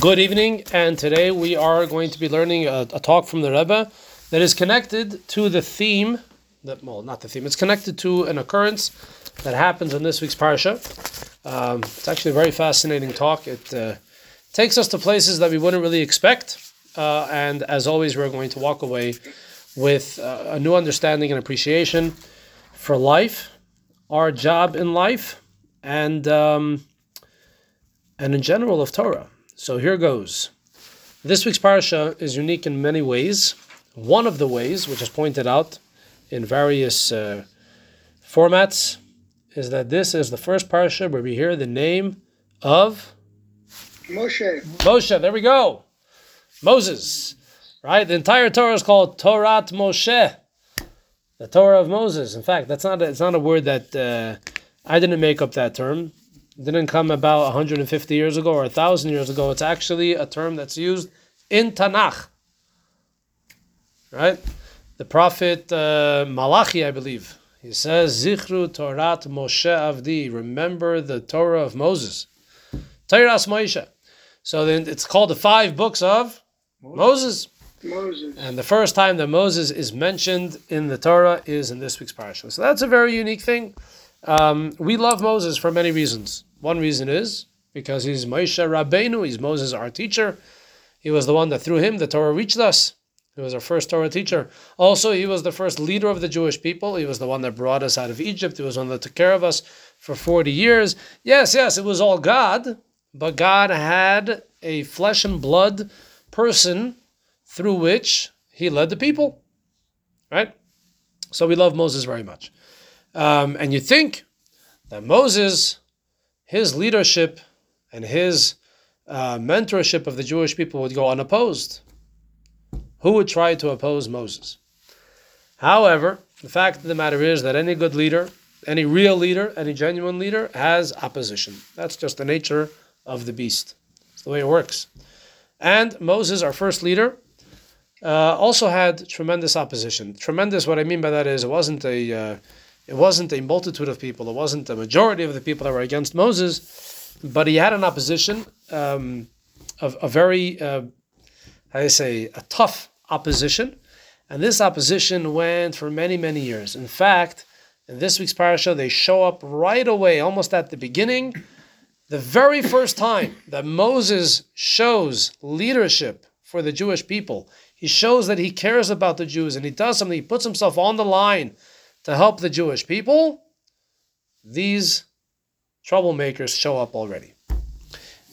Good evening, and today we are going to be learning a, a, talk from the Rebbe that is connected to the theme. That well, not the theme. It's connected to an occurrence that happens in this week's parsha. Um, it's actually a very fascinating talk. It uh, takes us to places that we wouldn't really expect, uh, and as always, we're going to walk away with uh, a new understanding and appreciation for life, our job in life, and um, and in general of Torah. So here goes. This week's parsha is unique in many ways. One of the ways, which is pointed out in various uh, formats, is that this is the first parsha where we hear the name of Moshe. Moshe. There we go. Moses. Right? The entire Torah is called Torah Moshe. The Torah of Moses. In fact, that's not a, it's not a word that uh, I didn't make up that term didn't come about 150 years ago or 1,000 years ago. It's actually a term that's used in Tanakh. Right? The prophet uh, Malachi, I believe, he says, Zichru Torat Moshe Avdi, remember the Torah of Moses. Torahs Moshe. So then it's called the five books of Moses. Moses. And the first time that Moses is mentioned in the Torah is in this week's parasha. So that's a very unique thing. Um, we love Moses for many reasons. One reason is because he's Moshe Rabbeinu, he's Moses, our teacher. He was the one that through him the Torah reached us. He was our first Torah teacher. Also, he was the first leader of the Jewish people. He was the one that brought us out of Egypt. He was the one that took care of us for 40 years. Yes, yes, it was all God, but God had a flesh and blood person through which he led the people. Right? So we love Moses very much. Um, and you think that Moses, his leadership and his uh, mentorship of the Jewish people would go unopposed. Who would try to oppose Moses? However, the fact of the matter is that any good leader, any real leader, any genuine leader has opposition. That's just the nature of the beast. It's the way it works. And Moses, our first leader, uh, also had tremendous opposition. Tremendous, what I mean by that is it wasn't a uh, it wasn't a multitude of people, it wasn't a majority of the people that were against Moses, but he had an opposition, um, a, a very, uh, how do you say, a tough opposition. And this opposition went for many, many years. In fact, in this week's parasha, they show up right away, almost at the beginning. The very first time that Moses shows leadership for the Jewish people, he shows that he cares about the Jews and he does something, he puts himself on the line to help the Jewish people, these troublemakers show up already.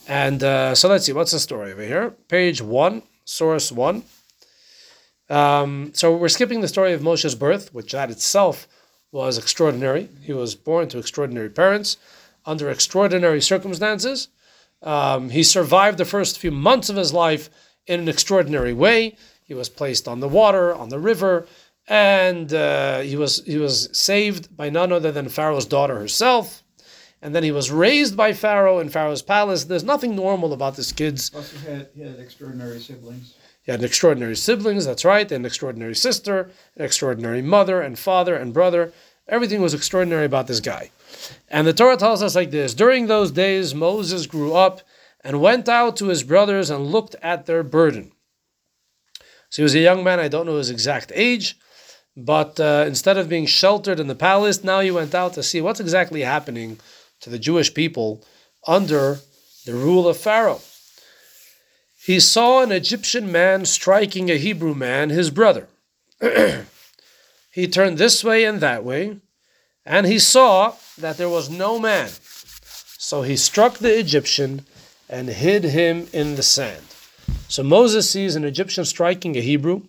And uh, so let's see, what's the story over here? Page one, source one. Um, so we're skipping the story of Moshe's birth, which that itself was extraordinary. He was born to extraordinary parents under extraordinary circumstances. Um, he survived the first few months of his life in an extraordinary way. He was placed on the water, on the river and uh, he was he was saved by none other than Pharaoh's daughter herself, and then he was raised by Pharaoh in Pharaoh's palace. There's nothing normal about this kid's. Plus, he had, he had extraordinary siblings. He had extraordinary siblings. That's right, an extraordinary sister, an extraordinary mother and father and brother. Everything was extraordinary about this guy. And the Torah tells us like this: During those days, Moses grew up and went out to his brothers and looked at their burden. So he was a young man. I don't know his exact age but uh, instead of being sheltered in the palace, now he went out to see what's exactly happening to the Jewish people under the rule of Pharaoh. He saw an Egyptian man striking a Hebrew man, his brother. he turned this way and that way, and he saw that there was no man. So he struck the Egyptian and hid him in the sand. So Moses sees an Egyptian striking a Hebrew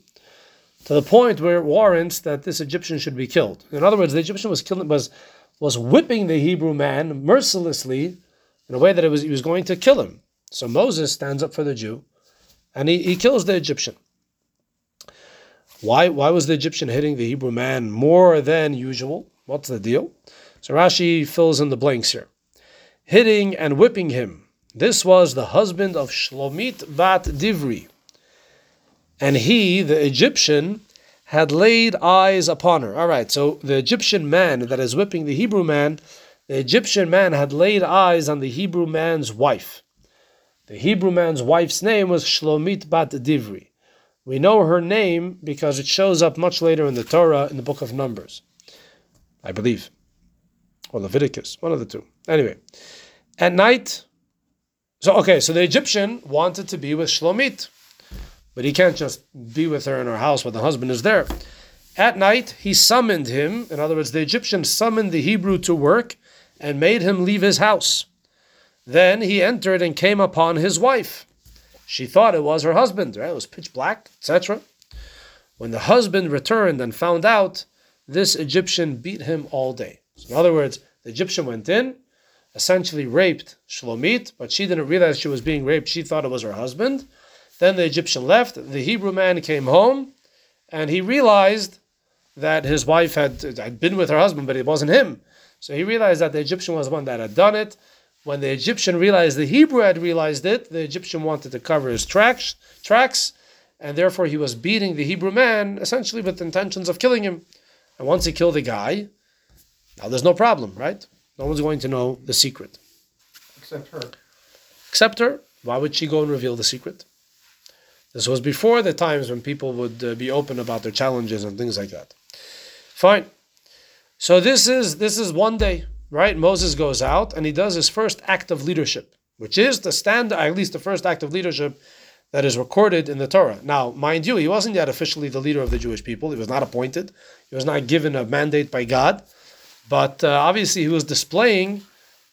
to the point where it warrants that this Egyptian should be killed. In other words, the Egyptian was killing, was was whipping the Hebrew man mercilessly in a way that it was he was going to kill him. So Moses stands up for the Jew, and he, he kills the Egyptian. Why why was the Egyptian hitting the Hebrew man more than usual? What's the deal? So Rashi fills in the blanks here. Hitting and whipping him. This was the husband of Shlomit Bat Divri, and he, the Egyptian, had laid eyes upon her. All right, so the Egyptian man that is whipping the Hebrew man, the Egyptian man had laid eyes on the Hebrew man's wife. The Hebrew man's wife's name was Shlomit bat Divri. We know her name because it shows up much later in the Torah in the book of Numbers, I believe, or Leviticus, one of the two. Anyway, at night, so okay, so the Egyptian wanted to be with Shlomit, but he can't just be with her in her house when the husband is there. At night, he summoned him. In other words, the Egyptian summoned the Hebrew to work and made him leave his house. Then he entered and came upon his wife. She thought it was her husband, right? It was pitch black, etc. When the husband returned and found out, this Egyptian beat him all day. So in other words, the Egyptian went in, essentially raped Shlomit, but she didn't realize she was being raped. She thought it was her husband. Then the Egyptian left. The Hebrew man came home, and he realized that his wife had, had been with her husband, but it wasn't him. So he realized that the Egyptian was the one that had done it. When the Egyptian realized the Hebrew had realized it, the Egyptian wanted to cover his tracks, tracks, and therefore he was beating the Hebrew man essentially with intentions of killing him. And once he killed the guy, now there's no problem, right? No one's going to know the secret. Except her. Except her. Why would she go and reveal the secret? This was before the times when people would uh, be open about their challenges and things like that. Fine. So this is this is one day, right? Moses goes out and he does his first act of leadership, which is the stand, at least the first act of leadership that is recorded in the Torah. Now, mind you, he wasn't yet officially the leader of the Jewish people. He was not appointed. He was not given a mandate by God, but uh, obviously he was displaying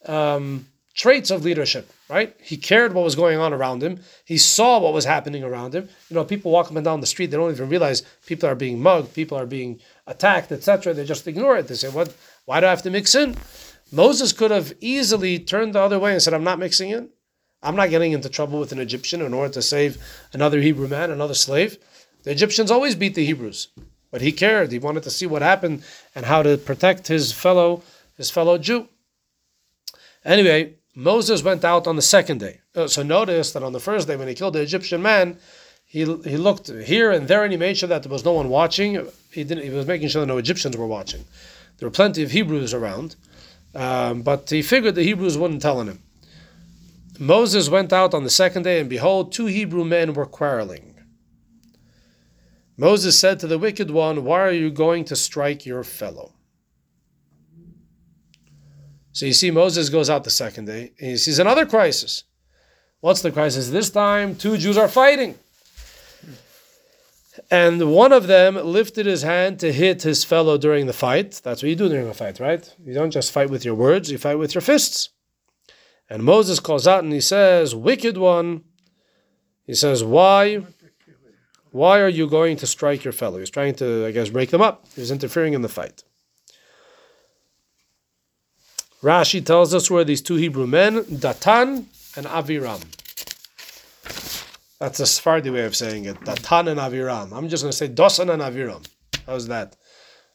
um, traits of leadership. Right? He cared what was going on around him. He saw what was happening around him. You know, people walk up and down the street. They don't even realize people are being mugged. People are being attacked, etc. They just ignore it. They say, "What? Why do I have to mix in?" Moses could have easily turned the other way and said, "I'm not mixing in. I'm not getting into trouble with an Egyptian in order to save another Hebrew man, another slave." The Egyptians always beat the Hebrews, but he cared. He wanted to see what happened and how to protect his fellow his fellow Jew. Anyway, Moses went out on the second day. Uh, so notice that on the first day, when he killed the Egyptian man, he, he looked here and there and he made sure that there was no one watching. He didn't. He was making sure that no Egyptians were watching. There were plenty of Hebrews around, um, but he figured the Hebrews wouldn't tell on him. Moses went out on the second day, and behold, two Hebrew men were quarreling. Moses said to the wicked one, Why are you going to strike your fellow? So you see, Moses goes out the second day, and he sees another crisis. What's the crisis? This time, two Jews are fighting. And one of them lifted his hand to hit his fellow during the fight. That's what you do during a fight, right? You don't just fight with your words, you fight with your fists. And Moses calls out and he says, Wicked one. He says, Why? Why are you going to strike your fellow? He's trying to, I guess, break them up. He's interfering in the fight. Rashi tells us where these two Hebrew men, Datan and Aviram. That's a Sephardi way of saying it. Datan and Aviram. I'm just going to say Dosan and Aviram. How's that?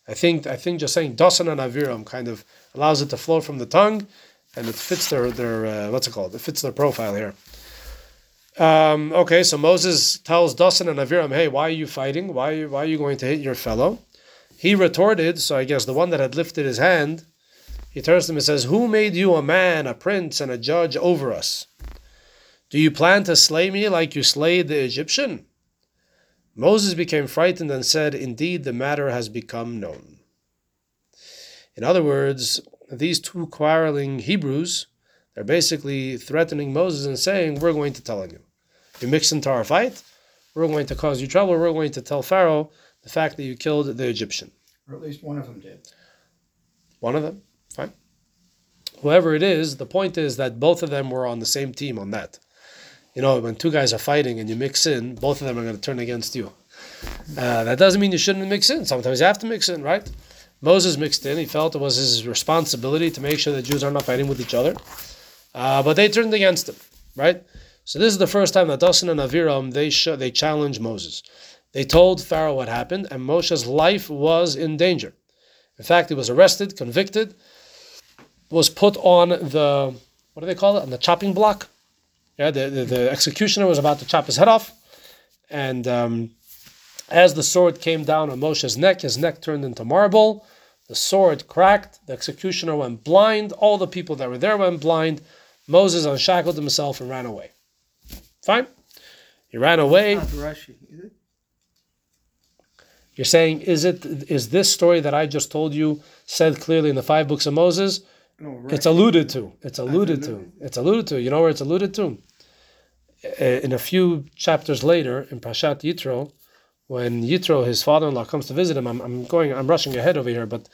I think I think just saying Dosan and Aviram kind of allows it to flow from the tongue, and it fits their their uh, what's it called? It fits their profile here. Um, okay, so Moses tells Dosan and Aviram, "Hey, why are you fighting? Why why are you going to hit your fellow?" He retorted. So I guess the one that had lifted his hand he turns to him and says, Who made you a man, a prince, and a judge over us? Do you plan to slay me like you slayed the Egyptian? Moses became frightened and said, Indeed, the matter has become known. In other words, these two quarreling Hebrews, they're basically threatening Moses and saying, We're going to tell on you. You mix into our fight, we're going to cause you trouble, we're going to tell Pharaoh the fact that you killed the Egyptian. Or at least one of them did. One of them. Whoever it is, the point is that both of them were on the same team on that. You know, when two guys are fighting and you mix in, both of them are going to turn against you. Uh, that doesn't mean you shouldn't mix in. Sometimes you have to mix in, right? Moses mixed in. He felt it was his responsibility to make sure the Jews are not fighting with each other. Uh, but they turned against him, right? So this is the first time that Dosan and Aviram they sh- they challenged Moses. They told Pharaoh what happened, and Moshe's life was in danger. In fact, he was arrested, convicted, was put on the what do they call it on the chopping block. Yeah, the, the, the executioner was about to chop his head off, and um, as the sword came down on Moshe's neck, his neck turned into marble. The sword cracked. The executioner went blind. All the people that were there went blind. Moses unshackled himself and ran away. Fine. He ran away. Not Rashi, is it? You're saying, is it is this story that I just told you said clearly in the five books of Moses? No, It's alluded to. It's alluded to. It's alluded to. You know where it's alluded to? Uh, In a few chapters later, in Parshat Yitro, when Yitro, his father-in-law, comes to visit him, I'm, I'm going, I'm rushing ahead over here, but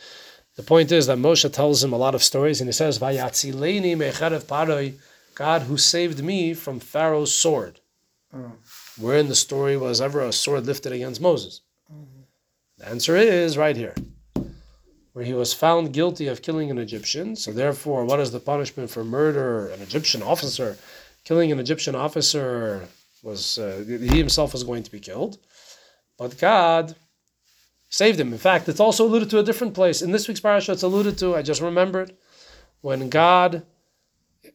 the point is that Moshe tells him a lot of stories, and he says, "Vayatzileni mecharev paroi," God who saved me from Pharaoh's sword. Oh. Where in the story was ever a sword lifted against Moses? The answer is right here where he was found guilty of killing an Egyptian. So therefore, what is the punishment for murder? An Egyptian officer killing an Egyptian officer was uh, he himself was going to be killed, but God saved him. In fact, it's also alluded to a different place in this week's parasha. It's alluded to. I just remembered when God,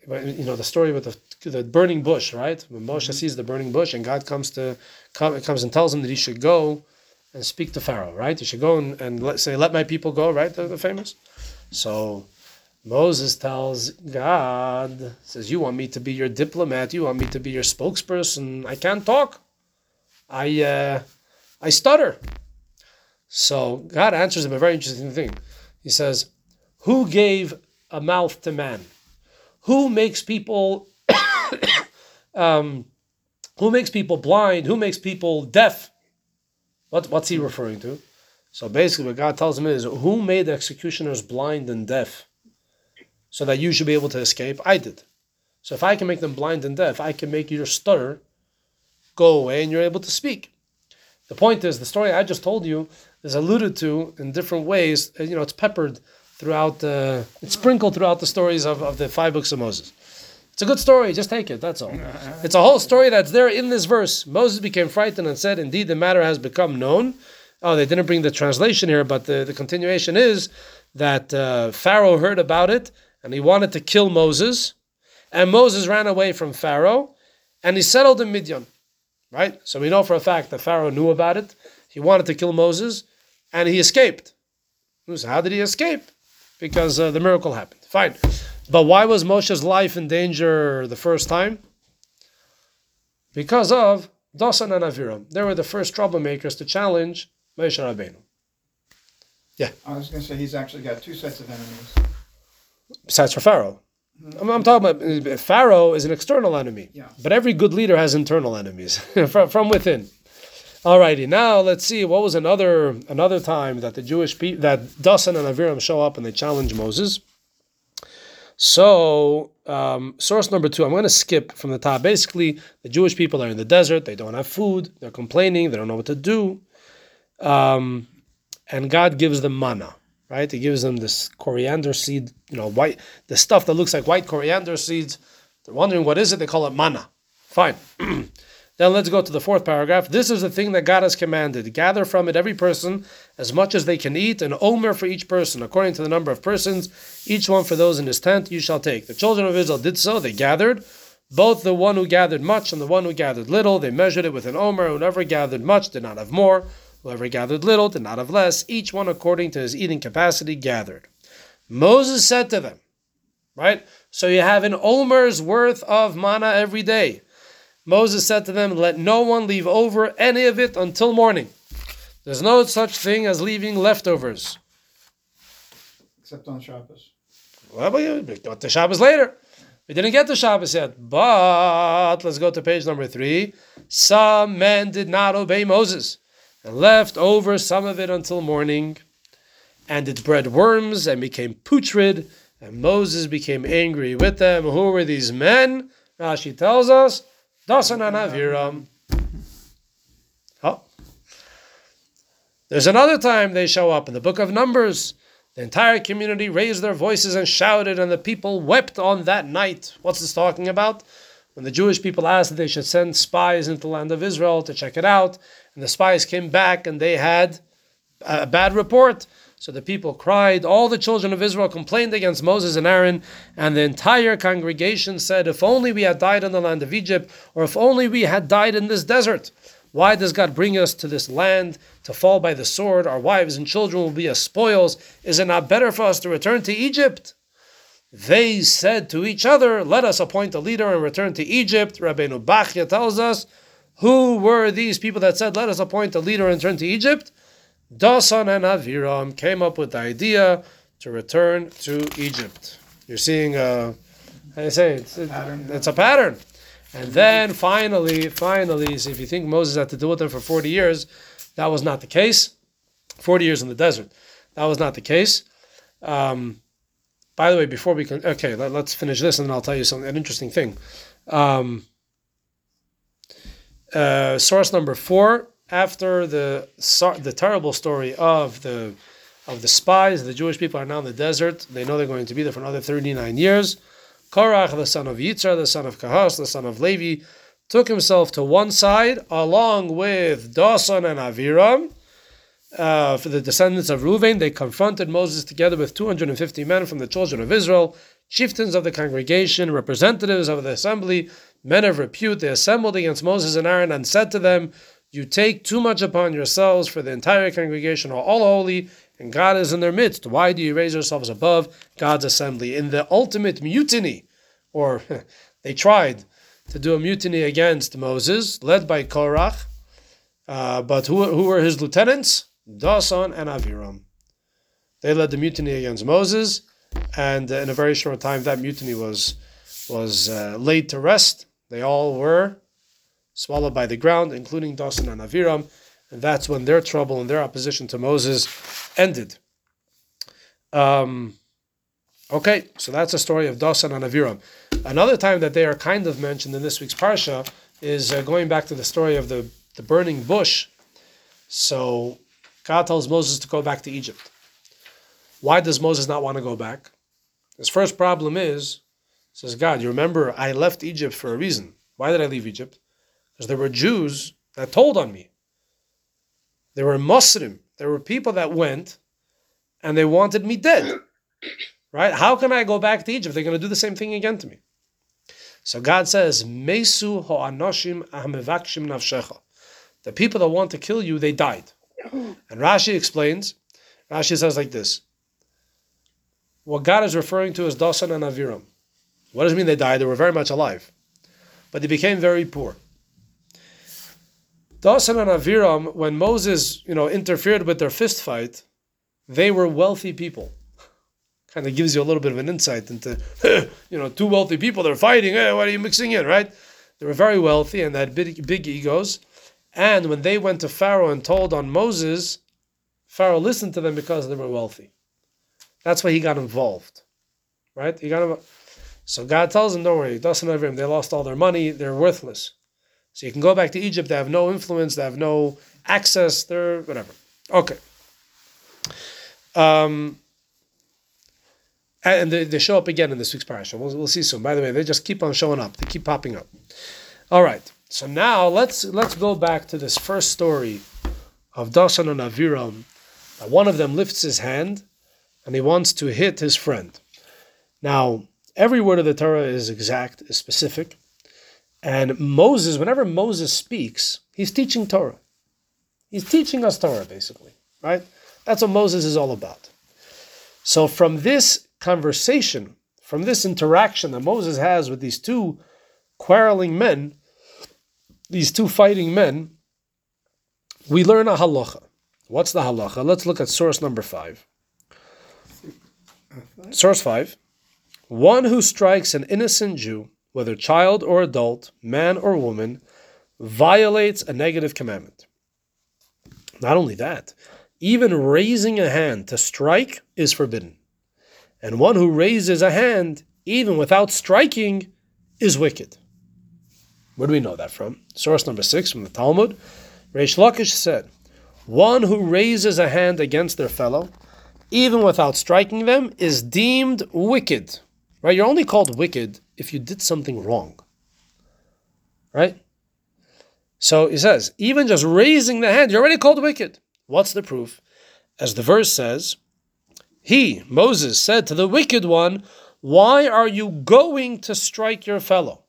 you know, the story with the, the burning bush, right? When Moshe sees the burning bush, and God comes to come, comes and tells him that he should go and speak to Pharaoh, right? You should go and, and let, say, let my people go, right? The, the famous. So Moses tells God, says, you want me to be your diplomat, you want me to be your spokesperson. I can't talk. I uh, I stutter. So God answers him a very interesting thing. He says, Who gave a mouth to man? Who makes people um, who makes people blind? Who makes people deaf? What, what's he referring to? So basically, what God tells him is, Who made the executioners blind and deaf so that you should be able to escape? I did. So if I can make them blind and deaf, I can make your stutter go away and you're able to speak. The point is, the story I just told you is alluded to in different ways. You know, it's peppered throughout, uh, it's sprinkled throughout the stories of, of the five books of Moses. It's a good story. Just take it. That's all. It's a whole story that's there in this verse. Moses became frightened and said, Indeed, the matter has become known. Oh, they didn't bring the translation here, but the, the continuation is that uh, Pharaoh heard about it and he wanted to kill Moses. And Moses ran away from Pharaoh and he settled in Midian. Right? So we know for a fact that Pharaoh knew about it. He wanted to kill Moses and he escaped. So how did he escape? Because uh, the miracle happened. Fine. But why was Moshe's life in danger the first time? Because of Dosan and Aviram. They were the first troublemakers to challenge Moshe Rabbeinu. Yeah. I was going to say he's actually got two sets of enemies. Besides for Pharaoh. I'm, I'm talking about uh, Pharaoh is an external enemy. Yeah. But every good leader has internal enemies from, from within. Alrighty, now let's see what was another another time that the Jewish people that Dasan and Aviram show up and they challenge Moses. So um, source number two, I'm going to skip from the top. Basically, the Jewish people are in the desert; they don't have food, they're complaining, they don't know what to do, um, and God gives them manna. Right? He gives them this coriander seed, you know, white the stuff that looks like white coriander seeds. They're wondering what is it. They call it manna. Fine. Then let's go to the fourth paragraph. This is the thing that God has commanded. Gather from it every person as much as they can eat, an omer for each person, according to the number of persons, each one for those in his tent you shall take. The children of Israel did so. They gathered, both the one who gathered much and the one who gathered little. They measured it with an omer. Whoever gathered much did not have more. Whoever gathered little did not have less. Each one according to his eating capacity gathered. Moses said to them, right? So you have an omer's worth of manna every day. Moses said to them, Let no one leave over any of it until morning. There's no such thing as leaving leftovers. Except on Shabbos. Well, we got to Shabbos later. We didn't get to Shabbos yet. But let's go to page number three. Some men did not obey Moses and left over some of it until morning. And it bred worms and became putrid. And Moses became angry with them. Who were these men? Rashi tells us, Dasan and Aviram. Um, oh. There's another time they show up in the book of Numbers. The entire community raised their voices and shouted, and the people wept on that night. What's this talking about? When the Jewish people asked that they should send spies into the land of Israel to check it out, and the spies came back and they had a bad report. So the people cried. All the children of Israel complained against Moses and Aaron, and the entire congregation said, If only we had died in the land of Egypt, or if only we had died in this desert. Why does God bring us to this land to fall by the sword? Our wives and children will be as spoils. Is it not better for us to return to Egypt? they said to each other, Let us appoint a leader and return to Egypt. Rabbeinu Bachya tells us, Who were these people that said, Let us appoint a leader and return to Egypt? Dasan and Aviram came up with the idea to return to Egypt. You're seeing, uh, you say, it's, it, it's a pattern. And then finally, finally, so if you think Moses had to deal with them for 40 years, that was not the case. 40 years in the desert. That was not the case. Um, by the way, before we can, okay, let, us finish this and then I'll tell you something, an interesting thing. Um, uh, source number four, after the the terrible story of the of the spies, the Jewish people are now in the desert. They know they're going to be there for another 39 years. Korach, the son of Yitzhar, the son of Kahas, the son of Levi, took himself to one side along with Dasan and Aviram uh, for the descendants of Reuven, they confronted Moses together with 250 men from the children of Israel, chieftains of the congregation, representatives of the assembly, men of repute. They assembled against Moses and Aaron and said to them, You take too much upon yourselves, for the entire congregation are all holy, and God is in their midst. Why do you raise yourselves above God's assembly? In the ultimate mutiny, or they tried to do a mutiny against Moses, led by Korach. Uh, but who, who were his lieutenants? Dasan and Aviram. They led the mutiny against Moses, and in a very short time, that mutiny was was uh, laid to rest. They all were swallowed by the ground, including Dasan and Aviram, and that's when their trouble and their opposition to Moses ended. Um, okay, so that's the story of Dasan and Aviram. Another time that they are kind of mentioned in this week's parsha is uh, going back to the story of the, the burning bush. So God tells Moses to go back to Egypt. Why does Moses not want to go back? His first problem is, says God, you remember I left Egypt for a reason. Why did I leave Egypt? Because there were Jews that told on me. There were mosrim. There were people that went and they wanted me dead. Right? How can I go back to Egypt? They're going to do the same thing again to me. So God says, Mesu ho'anoshim. The people that want to kill you, they died. And Rashi explains, Rashi says like this. What God is referring to is Dasan and Aviram. What does it mean they died? They were very much alive. But they became very poor. Dasan and Aviram, when Moses, you know, interfered with their fist fight, they were wealthy people. kind of gives you a little bit of an insight into, you know, two wealthy people, they're fighting, hey, what are you mixing in, right? They were very wealthy and they had big, big egos. And when they went to Pharaoh and told on Moses, Pharaoh listened to them because they were wealthy. That's why he got involved. Right? He got involved. So God tells them, don't worry, Dasan Avrim, they lost all their money, they're worthless. So you can go back to Egypt, they have no influence, they have no access, they're whatever. Okay. Um, and they, they show up again in this week's parasha. We'll, we'll see soon. By the way, they just keep on showing up. They keep popping up. All right. So now let's let's go back to this first story of Dasan and Aviram. One of them lifts his hand and he wants to hit his friend. Now, every word of the Torah is exact, is specific. And Moses, whenever Moses speaks, he's teaching Torah. He's teaching us Torah, basically, right? That's what Moses is all about. So, from this conversation, from this interaction that Moses has with these two quarreling men, these two fighting men, we learn a halacha. What's the halacha? Let's look at source number five. Source five. One who strikes an innocent Jew, whether child or adult, man or woman, violates a negative commandment. Not only that, even raising a hand to strike is forbidden. And one who raises a hand, even without striking, is wicked. Where do we know that from? Source number six from the Talmud. Reish Lakish said, One who raises a hand against their fellow, even without striking them, is deemed wicked. Right? You're only called wicked if you did something wrong. Right? So he says, even just raising the hand, you're already called wicked. What's the proof? As the verse says, He, Moses, said to the wicked one, Why are you going to strike your fellow?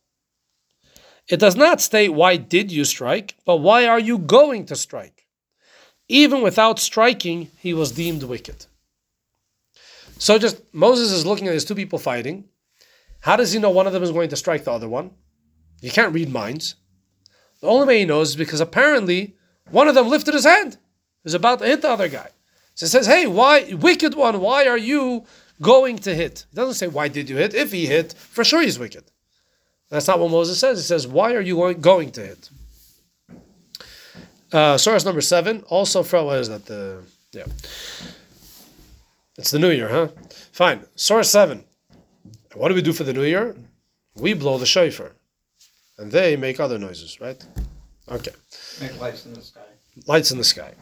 It does not state why did you strike, but why are you going to strike? Even without striking, he was deemed wicked. So just Moses is looking at these two people fighting. How does he know one of them is going to strike the other one? You can't read minds. The only way he knows is because apparently one of them lifted his hand. Is about to hit the other guy. So he says, Hey, why wicked one, why are you going to hit? He doesn't say why did you hit. If he hit, for sure he's wicked. That's not what Moses says. He says, Why are you going to hit? Uh, source number seven, also from what is that? The yeah. It's the new year, huh? Fine. Source seven. What do we do for the new year? We blow the shofar. And they make other noises, right? Okay. Make lights in the sky. Lights in the sky.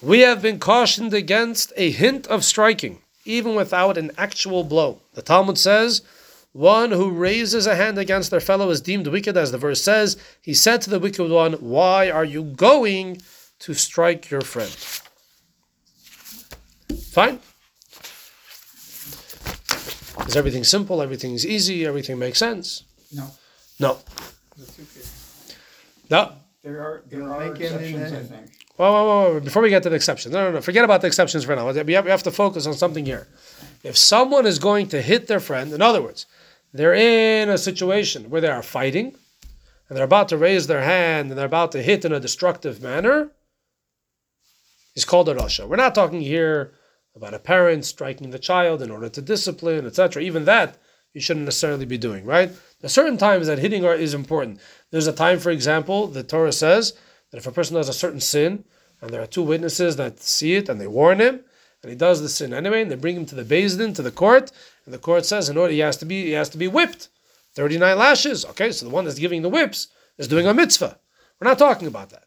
We have been cautioned against a hint of striking, even without an actual blow. The Talmud says, one who raises a hand against their fellow is deemed wicked, as the verse says. He said to the wicked one, Why are you going to strike your friend? Fine. Is everything simple? Everything's easy? Everything makes sense? No. No. The two people. No. There are, there You're are exceptions, I think. Whoa, whoa, whoa, whoa, Before we get to the exceptions, no, no, no. Forget about the exceptions for now. We have, we have to focus on something here. If someone is going to hit their friend, in other words, they're in a situation where they are fighting, and they're about to raise their hand, and they're about to hit in a destructive manner, it's called a rasha. We're not talking here about a parent striking the child in order to discipline, etc. Even that you shouldn't necessarily be doing, right? There are certain times that hitting is important. There's a time, for example, the Torah says that if a person does a certain sin, and there are two witnesses that see it and they warn him, and he does the sin anyway, and they bring him to the Din, to the court, and the court says in order he has to be he has to be whipped, thirty nine lashes. Okay, so the one that's giving the whips is doing a mitzvah. We're not talking about that.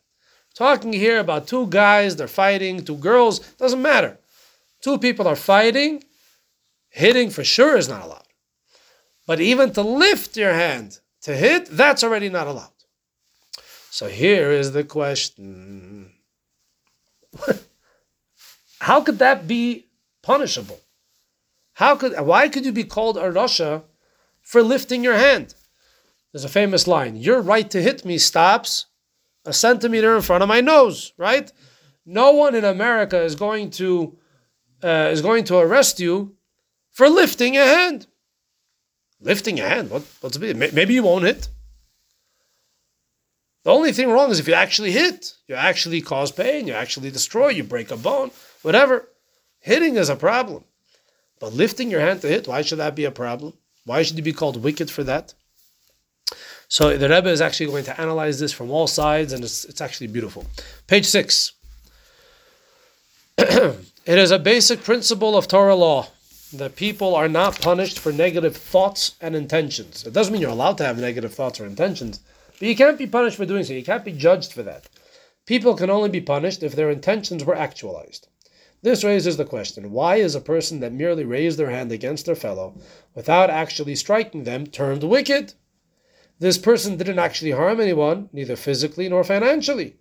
Talking here about two guys, they're fighting, two girls, doesn't matter. Two people are fighting, hitting for sure is not allowed. But even to lift your hand to hit, that's already not allowed. So here is the question How could that be punishable? How could why could you be called a Rasha for lifting your hand? There's a famous line, your right to hit me stops a centimeter in front of my nose, right? No one in America is going to uh, is going to arrest you for lifting a hand. Lifting a hand, what, what's big? may- Maybe you won't hit. The only thing wrong is if you actually hit, you actually cause pain, you actually destroy, you break a bone, whatever. Hitting is a problem. But lifting your hand to hit, why should that be a problem? Why should you be called wicked for that? So the Rebbe is actually going to analyze this from all sides, and it's, it's actually beautiful. Page six. it is a basic principle of Torah law that people are not punished for negative thoughts and intentions. It doesn't mean you're allowed to have negative thoughts or intentions, but you can't be punished for doing so. You can't be judged for that. People can only be punished if their intentions were actualized. This raises the question why is a person that merely raised their hand against their fellow without actually striking them termed wicked? This person didn't actually harm anyone, neither physically nor financially.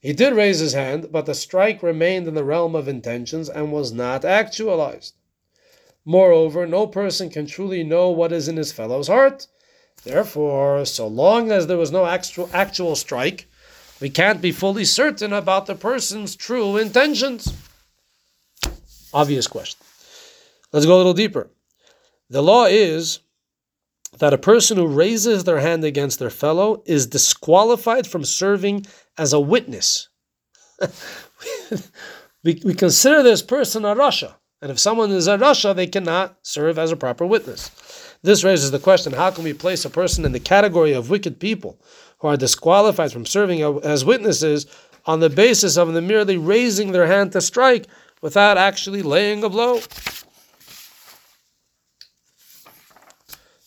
He did raise his hand, but the strike remained in the realm of intentions and was not actualized. Moreover, no person can truly know what is in his fellow's heart. Therefore, so long as there was no actual, actual strike, we can't be fully certain about the person's true intentions. Obvious question. Let's go a little deeper. The law is that a person who raises their hand against their fellow is disqualified from serving as a witness. we, we consider this person a Rasha. And if someone is a Rasha, they cannot serve as a proper witness. This raises the question how can we place a person in the category of wicked people who are disqualified from serving as witnesses on the basis of them merely raising their hand to strike without actually laying a blow?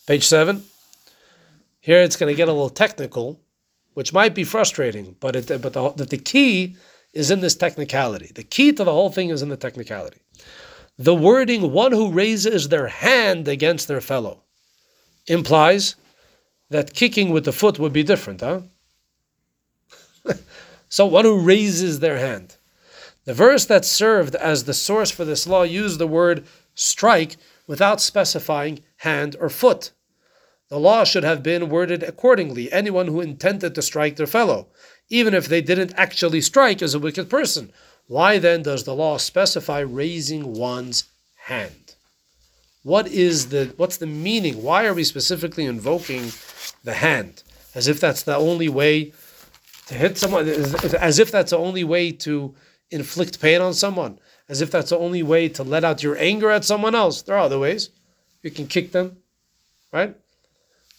Page 7. Here it's going to get a little technical, which might be frustrating, but it, but the, the, the key is in this technicality. The key to the whole thing is in the technicality. The wording one who raises their hand against their fellow implies that kicking with the foot would be different, huh? so one who raises their hand. The verse that served as the source for this law used the word strike without specifying hand or foot. The law should have been worded accordingly. Anyone who intended to strike their fellow, even if they didn't actually strike, is a wicked person. Why then does the law specify raising one's hand? what is the what's the meaning? Why are we specifically invoking the hand as if that's the only way to hit someone? As if that's the only way to inflict pain on someone? As if that's the only way to let out your anger at someone else? There are other ways. You can kick them, right?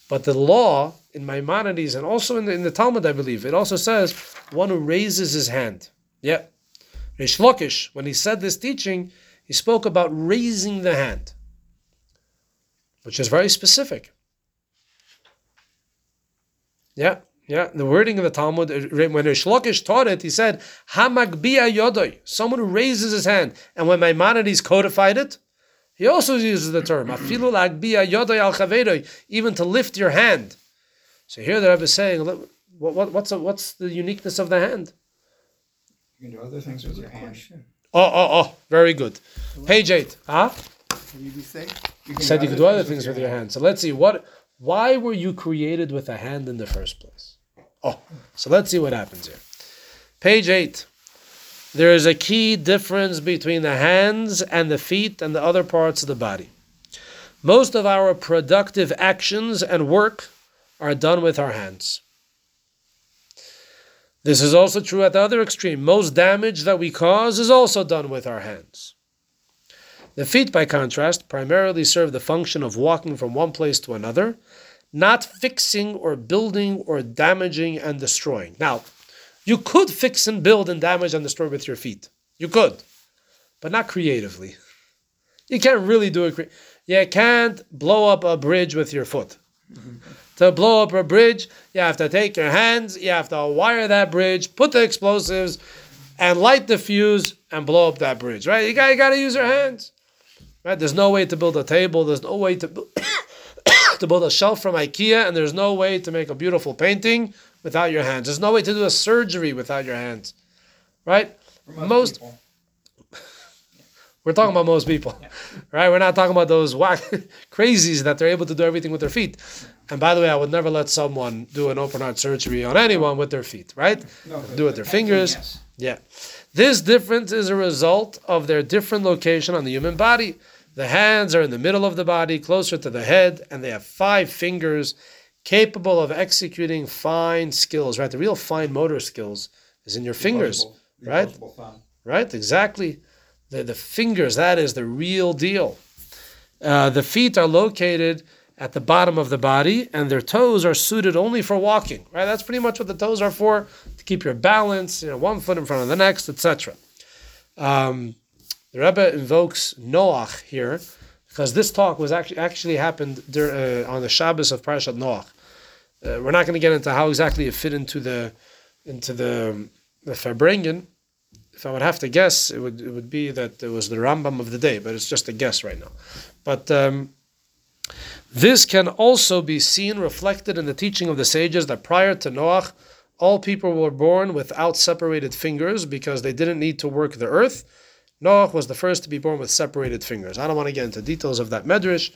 But the law in Maimonides and also in the, in the Talmud, I believe, it also says one who raises his hand. Yeah. Rish Lakish, when he said this teaching, he spoke about raising the hand, which is very specific. Yeah, yeah. The wording of the Talmud, uh, when Rish Lakish taught it, he said, Hamagbia yodoi, someone who raises his hand. And when Maimonides codified it, he also uses the term, afilu lagbia yodoi al even to lift your hand. So here the Rebbe is saying, what, what, what's, a, what's the uniqueness of the hand? You can do other things with your hand. Oh, oh, oh, very good. Page eight. Huh? Can you be safe? You said you could do other things with your hand. So let's see what. Why were you created with a hand in the first place? Oh, so let's see what happens here. Page eight. There is a key difference between the hands and the feet and the other parts of the body. Most of our productive actions and work are done with our hands. This is also true at the other extreme. Most damage that we cause is also done with our hands. The feet, by contrast, primarily serve the function of walking from one place to another, not fixing or building or damaging and destroying. Now, you could fix and build and damage and destroy with your feet. You could, but not creatively. You can't really do it. You can't blow up a bridge with your foot. Mm-hmm. To blow up a bridge, you have to take your hands, you have to wire that bridge, put the explosives, and light the fuse and blow up that bridge. Right? You got you got to use your hands. Right? There's no way to build a table. There's no way to build, to build a shelf from IKEA, and there's no way to make a beautiful painting without your hands. There's no way to do a surgery without your hands. Right? Most people. we're talking about most people, right? We're not talking about those whack crazies that they're able to do everything with their feet. And by the way, I would never let someone do an open heart surgery on anyone with their feet, right? No, do it with their fingers. yes. Yeah. This difference is a result of their different location on the human body. The hands are in the middle of the body, closer to the head, and they have five fingers capable of executing fine skills, right? The real fine motor skills is in your fingers, the right? right? Exactly. The, the fingers, that is the real deal. Uh, the feet are located at the bottom of the body, and their toes are suited only for walking, right? That's pretty much what the toes are for, to keep your balance, you know, one foot in front of the next, etc. Um, the Rebbe invokes Noach here, because this talk was actually actually happened dur- uh, on the Shabbos of Parashat Noach. Uh, we're not going to get into how exactly it fit into the into the the Farbrengen, if I would have to guess, it would it would be that it was the Rambam of the day, but it's just a guess right now. But um, this can also be seen reflected in the teaching of the sages that prior to Noach, all people were born without separated fingers because they didn't need to work the earth. Noach was the first to be born with separated fingers. I don't want to get into details of that medrash,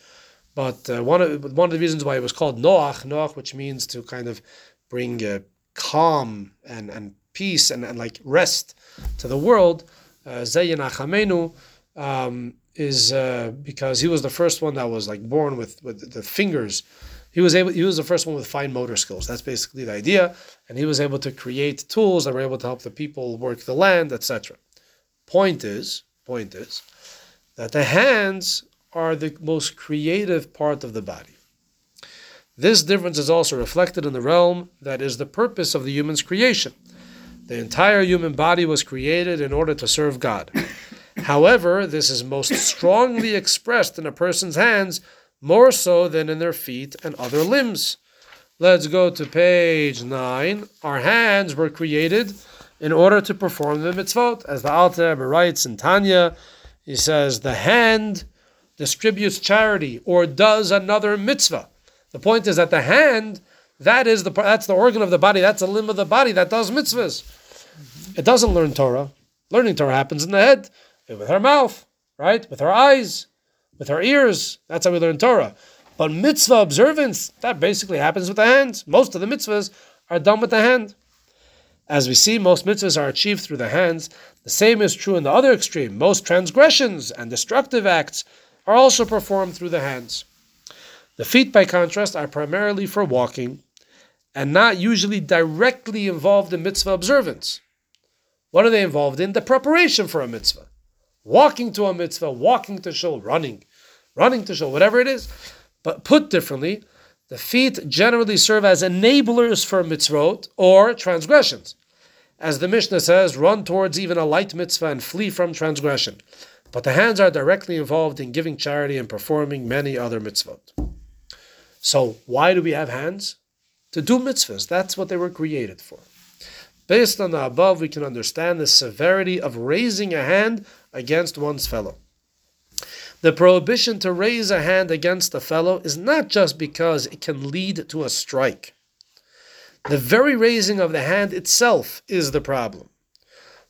but uh, one of one of the reasons why it was called Noach, Noach, which means to kind of bring uh, calm and, and peace and, and like rest to the world, uh, Zeh yenachamenu, um, is uh, because he was the first one that was like born with, with the fingers. He was able. He was the first one with fine motor skills. That's basically the idea, and he was able to create tools that were able to help the people work the land, etc. Point is, point is, that the hands are the most creative part of the body. This difference is also reflected in the realm that is the purpose of the human's creation. The entire human body was created in order to serve God. However, this is most strongly expressed in a person's hands more so than in their feet and other limbs. Let's go to page 9. Our hands were created in order to perform the mitzvot. As the Alter writes in Tanya, he says, the hand distributes charity or does another mitzvah. The point is that the hand, that is the that's the organ of the body, that's a limb of the body that does mitzvahs. It doesn't learn Torah. Learning Torah happens in the head, with our mouth, right? With our eyes, with our ears. That's how we learn Torah. But mitzvah observance, that basically happens with the hands. Most of the mitzvahs are done with the hand. As we see, most mitzvahs are achieved through the hands. The same is true in the other extreme. Most transgressions and destructive acts are also performed through the hands. The feet, by contrast, are primarily for walking and not usually directly involved in mitzvah observance. What are they involved in? The preparation for a mitzvah. Walking to a mitzvah, walking to shul, running, running to shul, whatever it is. But put differently, the feet generally serve as enablers for mitzvot or transgressions. As the Mishnah says, run towards even a light mitzvah and flee from transgression. But the hands are directly involved in giving charity and performing many other mitzvot. So, why do we have hands? To do mitzvahs. That's what they were created for. Based on the above, we can understand the severity of raising a hand against one's fellow. The prohibition to raise a hand against a fellow is not just because it can lead to a strike. The very raising of the hand itself is the problem.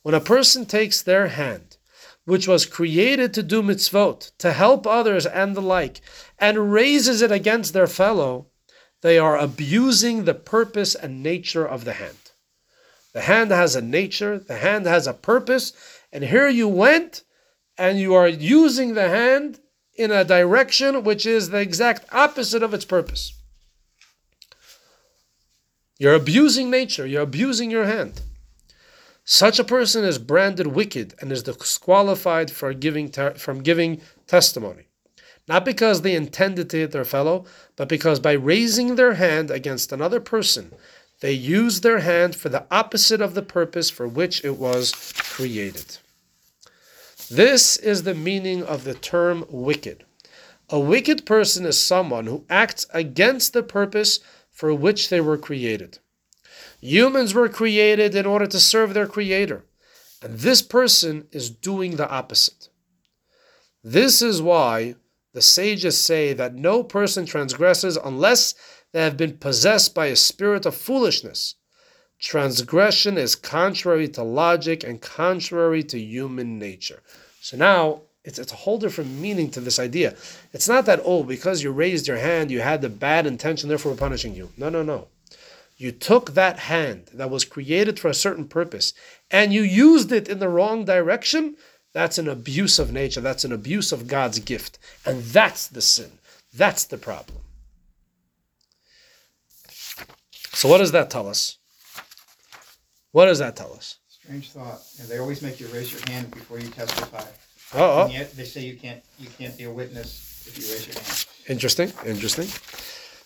When a person takes their hand, which was created to do mitzvot, to help others and the like, and raises it against their fellow, they are abusing the purpose and nature of the hand. The hand has a nature, the hand has a purpose, and here you went and you are using the hand in a direction which is the exact opposite of its purpose. You're abusing nature, you're abusing your hand. Such a person is branded wicked and is disqualified for giving from giving testimony. Not because they intended to hit their fellow, but because by raising their hand against another person, they used their hand for the opposite of the purpose for which it was created. This is the meaning of the term wicked. A wicked person is someone who acts against the purpose for which they were created. Humans were created in order to serve their creator, and this person is doing the opposite. This is why the sages say that no person transgresses unless they have been possessed by a spirit of foolishness. Transgression is contrary to logic and contrary to human nature. So now it's, it's a whole different meaning to this idea. It's not that, oh, because you raised your hand, you had the bad intention, therefore we're punishing you. No, no, no. You took that hand that was created for a certain purpose and you used it in the wrong direction. That's an abuse of nature. That's an abuse of God's gift. And that's the sin. That's the problem. So, what does that tell us? What does that tell us? Strange thought. Yeah, they always make you raise your hand before you testify. Oh, And yet they say you can't you can't be a witness if you raise your hand. Interesting, interesting.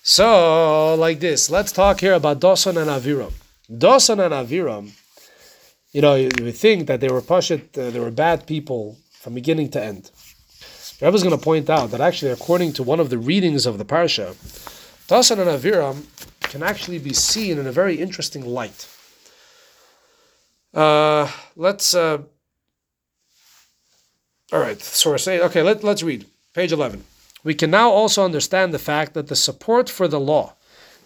So, like this, let's talk here about Dosan and Aviram. Dosan and Aviram, you know, you, you would think that they were Pashit, uh, they were bad people from beginning to end. I was going to point out that actually, according to one of the readings of the Parsha, Dosan and Aviram can actually be seen in a very interesting light. Uh, let's. Uh, all right, so we're okay, let, let's read. Page 11. We can now also understand the fact that the support for the law,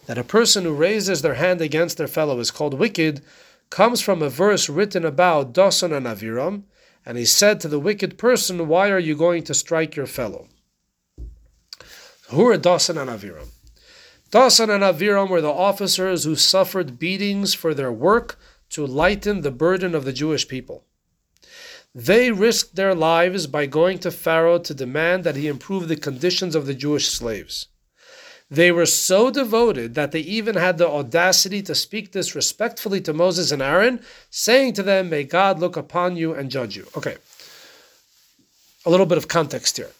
that a person who raises their hand against their fellow is called wicked, comes from a verse written about Dasan and Aviram, and he said to the wicked person, Why are you going to strike your fellow? Who are Dasan and Aviram? Dasan and Aviram were the officers who suffered beatings for their work to lighten the burden of the Jewish people. They risked their lives by going to Pharaoh to demand that he improve the conditions of the Jewish slaves. They were so devoted that they even had the audacity to speak disrespectfully to Moses and Aaron, saying to them, May God look upon you and judge you. Okay, a little bit of context here.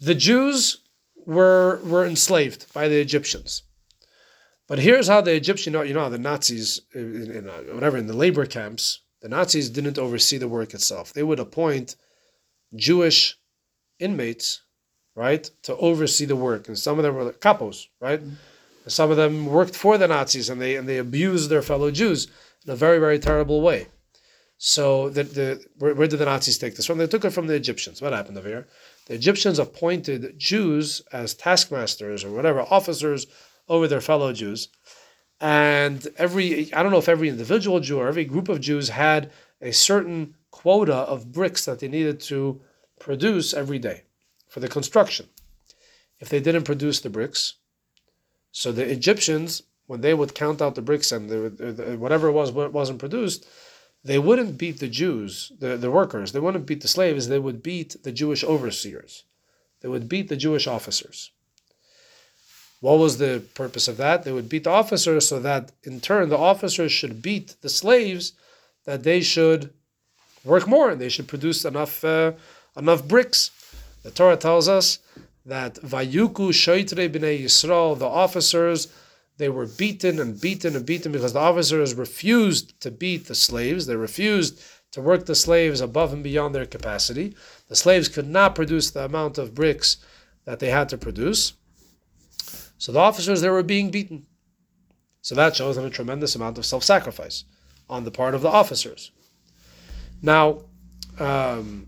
The Jews were, were enslaved by the Egyptians. But here's how the Egyptian, you know, the Nazis, in, in, uh, whatever, in the labor camps, the Nazis didn't oversee the work itself. They would appoint Jewish inmates, right, to oversee the work. And some of them were capos, right? Mm-hmm. Some of them worked for the Nazis and they and they abused their fellow Jews in a very, very terrible way. So the, the where, where did the Nazis take this from? They took it from the Egyptians. What happened over here? The Egyptians appointed Jews as taskmasters or whatever, officers over their fellow Jews and every I don't know if every individual Jew or every group of Jews had a certain quota of bricks that they needed to produce every day for the construction. If they didn't produce the bricks, so the Egyptians, when they would count out the bricks and the, whatever it was wasn't produced, they wouldn't beat the Jews, the, the workers. They wouldn't beat the slaves. They would beat the Jewish overseers. they would beat the Jewish officers. What was the purpose of that? They would beat the officers so that in turn the officers should beat the slaves that they should work more and they should produce enough uh, enough bricks. The Torah tells us that Vayuku Shoitre B'nei Yisrael, the officers, they were beaten and beaten and beaten because the officers refused to beat the slaves. They refused to work the slaves above and beyond their capacity. The slaves could not produce the amount of bricks that they had to produce. So the officers they were being beaten. So that shows them a tremendous amount of self-sacrifice on the part of the officers. Now, um,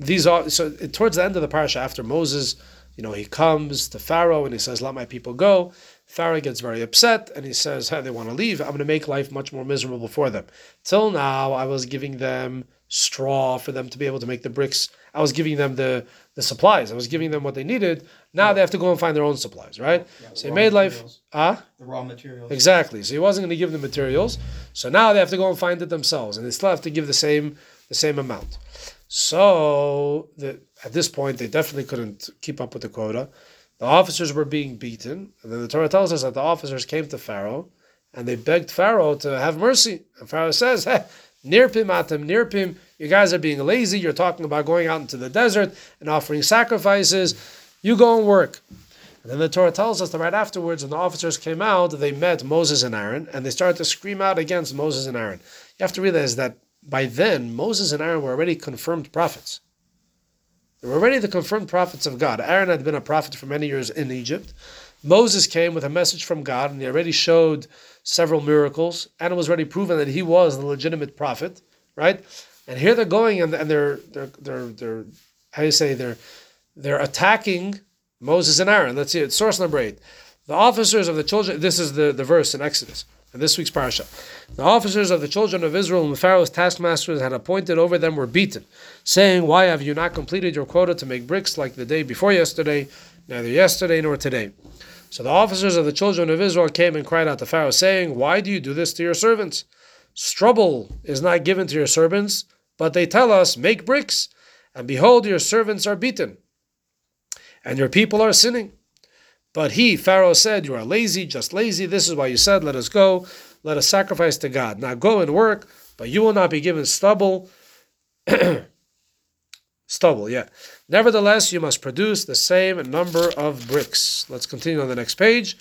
these are so towards the end of the parasha after Moses, you know, he comes to Pharaoh and he says, "Let my people go." Pharaoh gets very upset and he says, "Hey, they want to leave. I'm going to make life much more miserable for them. Till now, I was giving them straw for them to be able to make the bricks. I was giving them the the supplies. I was giving them what they needed. Now they have to go and find their own supplies, right? Yeah, so he made life, materials. ah, The raw materials. exactly. So he wasn't going to give them materials. So now they have to go and find it themselves, and they still have to give the same the same amount. So the, at this point, they definitely couldn't keep up with the quota. The officers were being beaten, and then the Torah tells us that the officers came to Pharaoh and they begged Pharaoh to have mercy. And Pharaoh says, hey, Nirpim atem, nirpim, you guys are being lazy. You're talking about going out into the desert and offering sacrifices. You go and work. And then the Torah tells us that right afterwards, when the officers came out, they met Moses and Aaron, and they started to scream out against Moses and Aaron. You have to realize that by then, Moses and Aaron were already confirmed prophets. They were already the confirmed prophets of God. Aaron had been a prophet for many years in Egypt. Moses came with a message from God, and he already showed several miracles, and it was already proven that he was the legitimate prophet, right? And here they're going, and, and they're they're they're they're how do you say they're they're attacking Moses and Aaron. Let's see it. Source number eight. The officers of the children. This is the, the verse in Exodus in this week's parasha. The officers of the children of Israel and Pharaoh's taskmasters had appointed over them were beaten, saying, "Why have you not completed your quota to make bricks like the day before yesterday, neither yesterday nor today?" So the officers of the children of Israel came and cried out to Pharaoh, saying, Why do you do this to your servants? Stubble is not given to your servants, but they tell us, Make bricks, and behold, your servants are beaten, and your people are sinning. But he, Pharaoh, said, You are lazy, just lazy. This is why you said, Let us go, let us sacrifice to God. Now go and work, but you will not be given stubble. stubble, yeah. Nevertheless, you must produce the same number of bricks. Let's continue on the next page.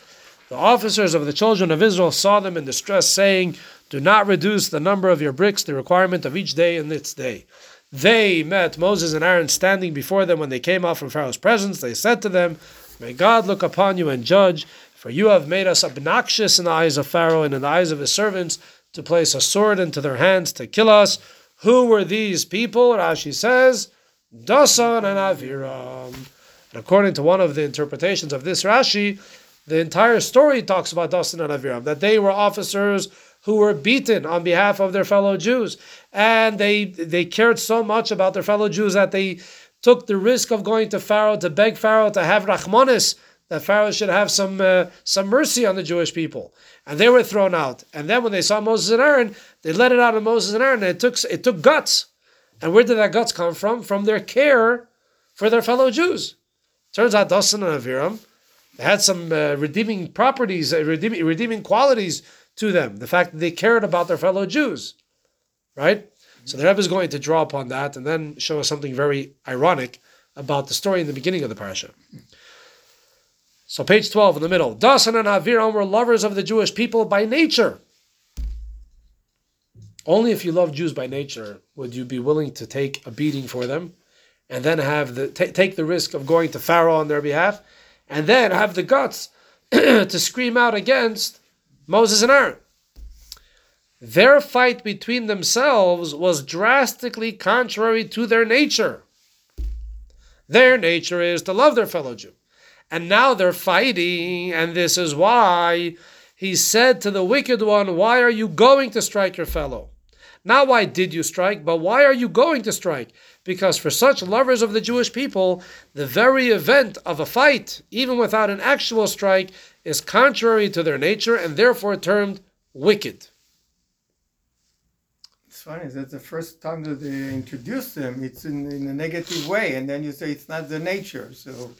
The officers of the children of Israel saw them in distress, saying, Do not reduce the number of your bricks, the requirement of each day in its day. They met Moses and Aaron standing before them when they came out from Pharaoh's presence. They said to them, May God look upon you and judge, for you have made us obnoxious in the eyes of Pharaoh and in the eyes of his servants to place a sword into their hands to kill us. Who were these people? Rashi says, Dasan and Aviram. And according to one of the interpretations of this Rashi, the entire story talks about Dasan and Aviram, that they were officers who were beaten on behalf of their fellow Jews. And they they cared so much about their fellow Jews that they took the risk of going to Pharaoh to beg Pharaoh to have Rachmanis, that Pharaoh should have some uh, some mercy on the Jewish people. And they were thrown out. And then when they saw Moses and Aaron, they let it out of Moses and Aaron. And it took it took guts. And where did that guts come from? From their care for their fellow Jews. Turns out Dasan and Aviram had some uh, redeeming properties, uh, redeeming, redeeming qualities to them. The fact that they cared about their fellow Jews, right? So the Rebbe is going to draw upon that and then show us something very ironic about the story in the beginning of the parasha. So page 12 in the middle. Dasan and Aviram were lovers of the Jewish people by nature. Only if you love Jews by nature would you be willing to take a beating for them and then have the t- take the risk of going to Pharaoh on their behalf and then have the guts to scream out against Moses and Aaron. Their fight between themselves was drastically contrary to their nature. Their nature is to love their fellow Jew. And now they're fighting, and this is why he said to the wicked one, Why are you going to strike your fellow? Not why did you strike, but why are you going to strike? Because for such lovers of the Jewish people, the very event of a fight, even without an actual strike, is contrary to their nature and therefore termed wicked. It's funny that the first time that they introduce them, it's in, in a negative way, and then you say it's not the nature. So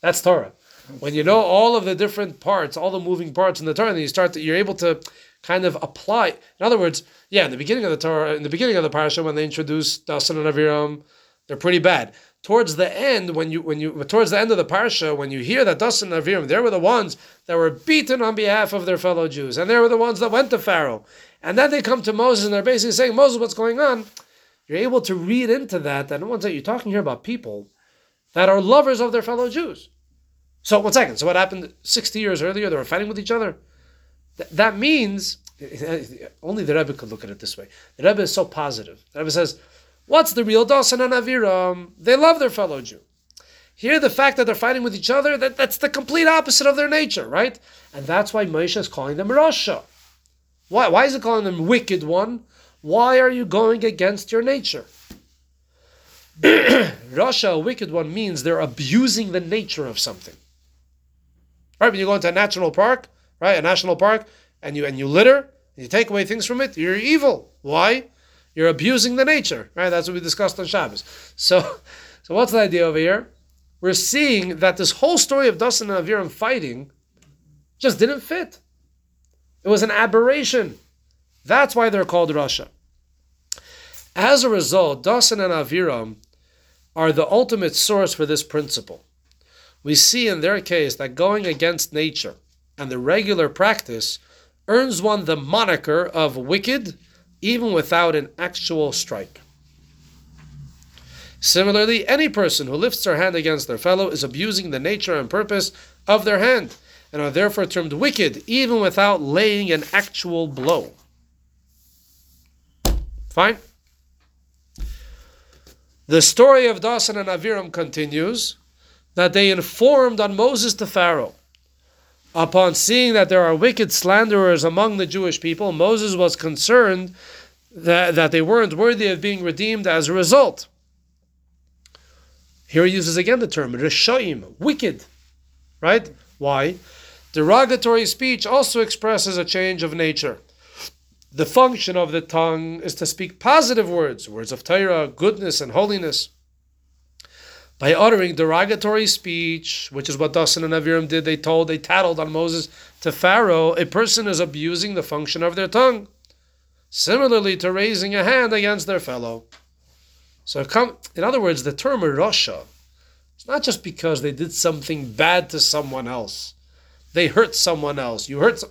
That's Torah. When you know all of the different parts, all the moving parts in the Torah, then you start to, you're able to kind of apply. In other words, yeah, in the beginning of the Torah, in the beginning of the parasha, when they introduce Dasan and Aviram, they're pretty bad. Towards the end, when you when you towards the end of the parsha, when you hear that Dasan and Aviram, they were the ones that were beaten on behalf of their fellow Jews, and they were the ones that went to Pharaoh, and then they come to Moses and they're basically saying, Moses, what's going on? You're able to read into that that one's that you're talking here about people that are lovers of their fellow Jews. So one second. So what happened 60 years earlier? They were fighting with each other. Th- that means only the Rebbe could look at it this way. The Rebbe is so positive. The Rebbe says, "What's the real Dasan and Aviram? They love their fellow Jew." Here, the fact that they're fighting with each other, that, that's the complete opposite of their nature, right? And that's why Moshe is calling them Rasha. Why? Why is he calling them wicked one? Why are you going against your nature? Rasha, a wicked one, means they're abusing the nature of something. Right? When you go into a national park, right, a national park, and you and you litter, and you take away things from it, you're evil. Why? You're abusing the nature. Right? That's what we discussed on Shabbos. So, so what's the idea over here? We're seeing that this whole story of Dasan and Aviram fighting just didn't fit. It was an aberration. That's why they're called Rasha. As a result, Dasan and Aviram are the ultimate source for this principle. We see in their case that going against nature and the regular practice earns one the moniker of wicked even without an actual strike. Similarly, any person who lifts their hand against their fellow is abusing the nature and purpose of their hand and are therefore termed wicked even without laying an actual blow. Fine? The story of Dasan and Aviram continues that they informed on Moses to Pharaoh. Upon seeing that there are wicked slanderers among the Jewish people, Moses was concerned that, that they weren't worthy of being redeemed as a result. Here he uses again the term Rishoim, wicked. Right? Why? Derogatory speech also expresses a change of nature. The function of the tongue is to speak positive words, words of Torah, goodness, and holiness. By uttering derogatory speech, which is what Dasan and Aviram did, they told, they tattled on Moses to Pharaoh, a person is abusing the function of their tongue. Similarly to raising a hand against their fellow. So, come, in other words, the term Rasha, it's not just because they did something bad to someone else. They hurt someone else. You hurt some...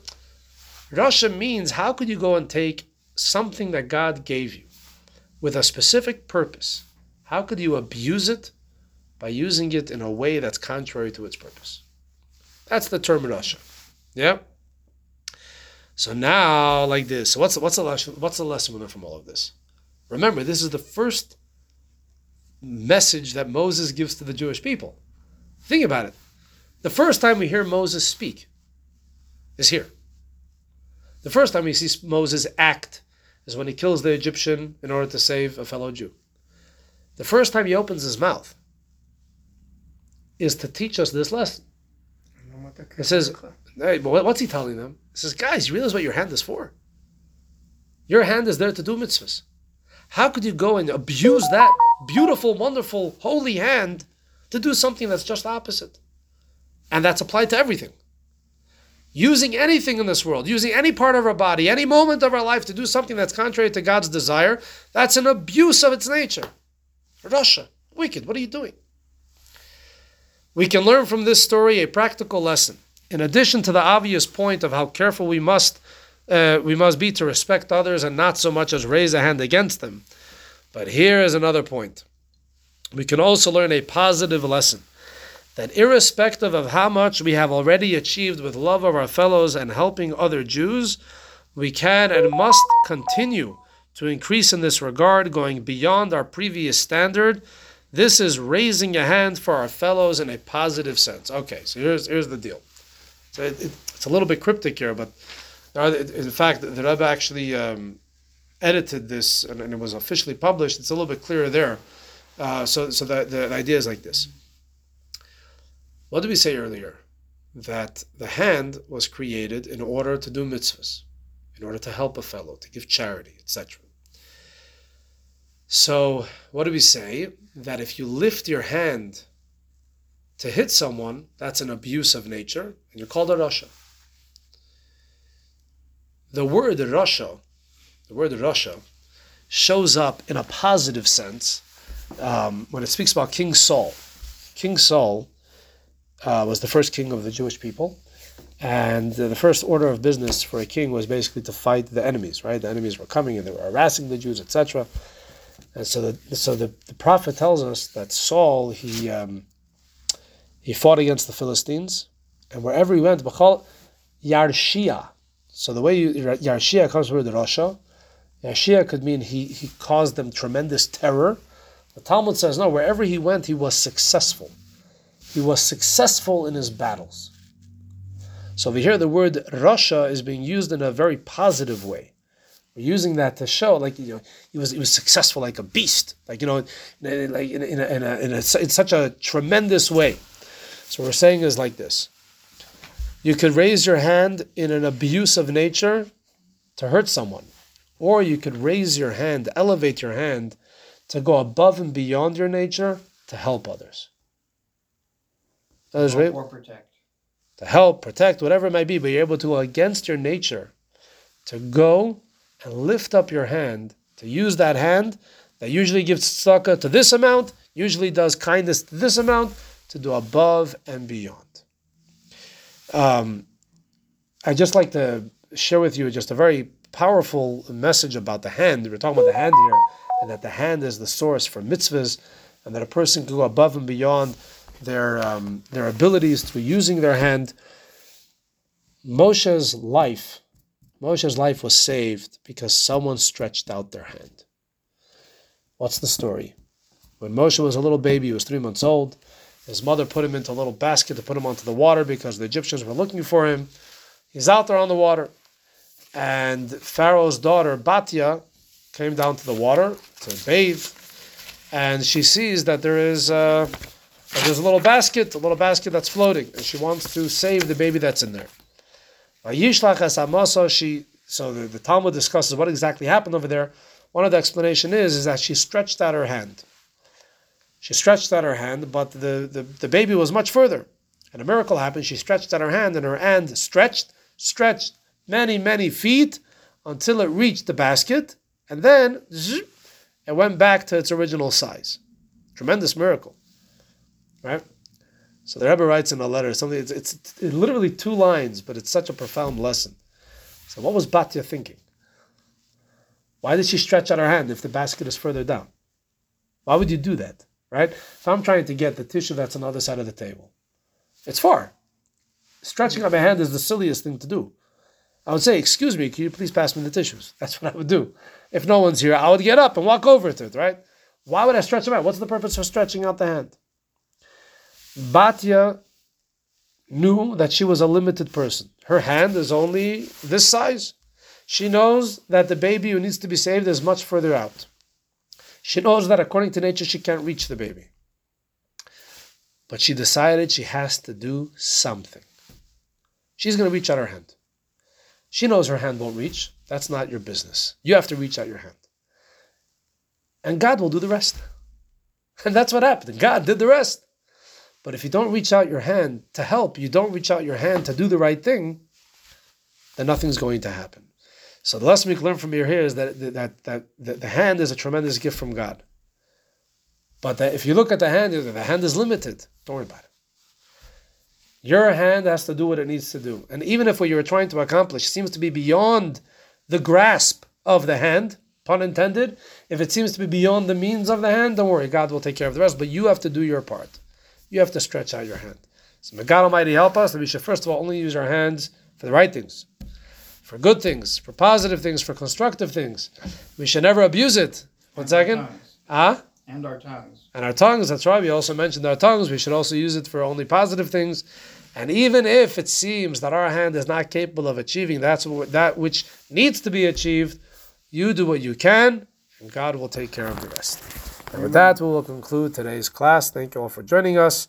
Rasha means how could you go and take something that God gave you with a specific purpose? How could you abuse it by using it in a way that's contrary to its purpose? That's the term Rasha. Yeah? So now, like this. So what's what's the lesson? What's the lesson we learn from all of this? Remember, this is the first message that Moses gives to the Jewish people. Think about it. The first time we hear Moses speak is here. The first time we see Moses act is when he kills the Egyptian in order to save a fellow Jew. The first time he opens his mouth is to teach us this lesson. It says, hey, but what's he telling them? He says, guys, you realize what your hand is for? Your hand is there to do mitzvahs. How could you go and abuse that beautiful, wonderful, holy hand to do something that's just opposite? And that's applied to everything. Using anything in this world, using any part of our body, any moment of our life to do something that's contrary to God's desire, that's an abuse of its nature. Rasha, wicked, what are you doing? We can learn from this story a practical lesson. In addition to the obvious point of how careful we must uh, we must be to respect others and not so much as raise a hand against them. But here is another point. We can also learn a positive lesson that irrespective of how much we have already achieved with love of our fellows and helping other Jews, we can and must continue to increase in this regard, going beyond our previous standard. This is raising a hand for our fellows in a positive sense. Okay, so here's here's the deal. So it, it, it's a little bit cryptic here, but in fact, the Rebbe actually um, edited this and, and, it was officially published. It's a little bit clearer there. Uh, so, so the, the idea is like this. What did we say earlier? That the hand was created in order to do mitzvahs. in order to help a fellow, to give charity, etc. So, what do we say? That if you lift your hand to hit someone, that's an abuse of nature, and you're called a Rasha. The word Rasha, the word Rasha, shows up in a positive sense um, when it speaks about King Saul. King Saul uh, was the first king of the Jewish people, and uh, the first order of business for a king was basically to fight the enemies. Right, the enemies were coming and they were harassing the Jews, etc. And so, the, so the, the prophet tells us that Saul he um, he fought against the Philistines, and wherever he went, Bachal Yarshia. So the way you, Yarshia comes from the Rasha. Yarshia could mean he, he caused them tremendous terror. The Talmud says no. Wherever he went, he was successful. He was successful in his battles. So over here, the word Rasha is being used in a very positive way. We're using that to show, like you know, he was he was successful like a beast, like you know, like in, in, a, in, a, in, a, in such a tremendous way. So what we're saying is like this. You could raise your hand in an abuse of nature to hurt someone. Or you could raise your hand, elevate your hand to go above and beyond your nature to help others. Help or protect. To help, protect, whatever it might be, but you're able to go against your nature to go and lift up your hand, to use that hand that usually gives tzedakah to this amount, usually does kindness to this amount, to do above and beyond. Um, I'd just like to share with you just a very powerful message about the hand. We're talking about the hand here, and that the hand is the source for mitzvahs, and that a person can go above and beyond their um, their abilities through using their hand. Moshe's life, Moshe's life was saved because someone stretched out their hand. What's the story? When Moshe was a little baby, he was three months old. His mother put him into a little basket to put him onto the water because the Egyptians were looking for him. He's out there on the water. And Pharaoh's daughter, Batya, came down to the water to bathe. And she sees that there is uh, that there's a little basket, a little basket that's floating. And she wants to save the baby that's in there. She, so the, the Talmud discusses what exactly happened over there. One of the explanation is, is that she stretched out her hand. She stretched out her hand, but the, the, the baby was much further. And a miracle happened. She stretched out her hand, and her hand stretched, stretched many, many feet until it reached the basket, and then it went back to its original size. Tremendous miracle, right? So the Rebbe writes in a letter something. It's, it's, it's literally two lines, but it's such a profound lesson. So what was Batya thinking? Why did she stretch out her hand if the basket is further down? Why would you do that? right? If I'm trying to get the tissue that's on the other side of the table, it's far. Stretching out my hand is the silliest thing to do. I would say, "Excuse me, can you please pass me the tissues?" That's what I would do. If no one's here, I would get up and walk over to it, right? Why would I stretch them out? What's the purpose of stretching out the hand? Batya knew that she was a limited person. Her hand is only this size. She knows that the baby who needs to be saved is much further out. She knows that according to nature, she can't reach the baby. But she decided she has to do something. She's going to reach out her hand. She knows her hand won't reach. That's not your business. You have to reach out your hand. And God will do the rest. And that's what happened. God did the rest. But if you don't reach out your hand to help, you don't reach out your hand to do the right thing, then nothing's going to happen. So the lesson we can learn from here is that that, that, that the hand is a tremendous gift from God. But if you look at the hand, the hand is limited. Don't worry about it. Your hand has to do what it needs to do. And even if what you're trying to accomplish seems to be beyond the grasp of the hand, pun intended, if it seems to be beyond the means of the hand, don't worry, God will take care of the rest. But you have to do your part. You have to stretch out your hand. So may God Almighty help us that we should first of all only use our hands for the right things for good things, for positive things, for constructive things. We should never abuse it. One and second. Ah? And our tongues. And our tongues, that's right. We also mentioned our tongues. We should also use it for only positive things. And even if it seems that our hand is not capable of achieving that's that which needs to be achieved, you do what you can, and God will take care of the rest. And with that, we will conclude today's class. Thank you all for joining us,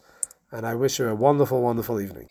and I wish you a wonderful, wonderful evening.